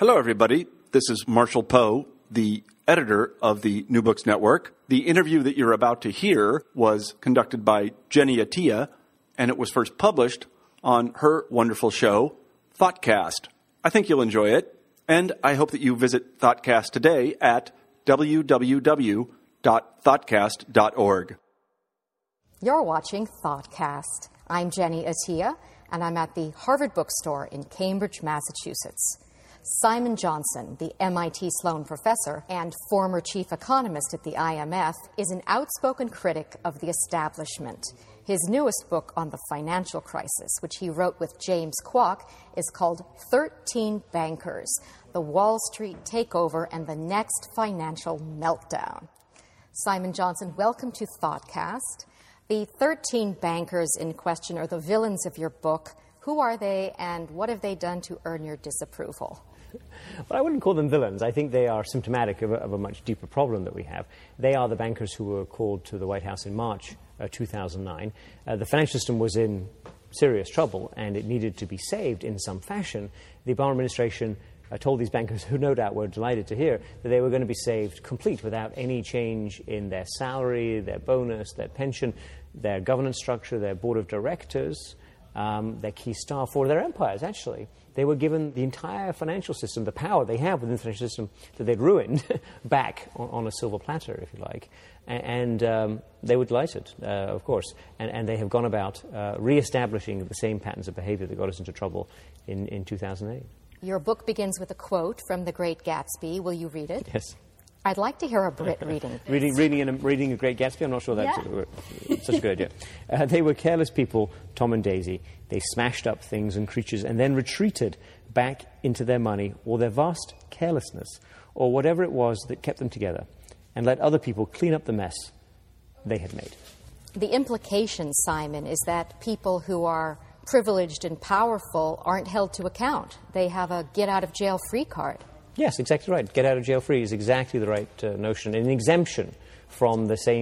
Hello, everybody. This is Marshall Poe, the editor of the New Books Network. The interview that you're about to hear was conducted by Jenny Attiyeh, and it was first published on her wonderful show, Thoughtcast. I think you'll enjoy it, and I hope that you visit Thoughtcast today at www.thoughtcast.org. You're watching Thoughtcast. I'm Jenny Attiyeh, and I'm at the Harvard Bookstore in Cambridge, Massachusetts. Simon Johnson, the MIT Sloan professor and former chief economist at the IMF, is an outspoken critic of the establishment. His newest book on the financial crisis, which he wrote with James Kwak, is called 13 Bankers The Wall Street Takeover and the Next Financial Meltdown. Simon Johnson, welcome to Thoughtcast. The 13 bankers in question are the villains of your book. Who are they, and what have they done to earn your disapproval? Well, I wouldn't call them villains. I think they are symptomatic of a, of a, much deeper problem that we have. They are the bankers who were called to the White House in March uh, 2009. Uh, the financial system was in serious trouble and it needed to be saved in some fashion. The Obama administration uh, told these bankers, who no doubt were delighted to hear, that they were going to be saved complete without any change in their salary, their bonus, their pension, their governance structure, their board of directors, um, their key staff, or their empires, actually. They were given the entire financial system, the power they have within the financial system that they'd ruined, back on, on, a silver platter, if you like. And, and um, they were delighted, uh, of course. And, and, they have gone about uh, re establishing the same patterns of behavior that got us into trouble in, in 2008. Your book begins with a quote from The Great Gatsby. Will you read it? Yes. I'd like to hear a Brit reading. reading, reading, a, reading a Great Gatsby. I'm not sure that's yeah. such a good idea. Uh, they were careless people, Tom and Daisy. They smashed up things and creatures and then retreated back into their money or their vast carelessness or whatever it was that kept them together and let other people clean up the mess they had made. The implication, Simon, is that people who are privileged and powerful aren't held to account. They have a get out of jail free card. Yes, exactly right. Get out of jail free is exactly the right uh, notion. An exemption from the same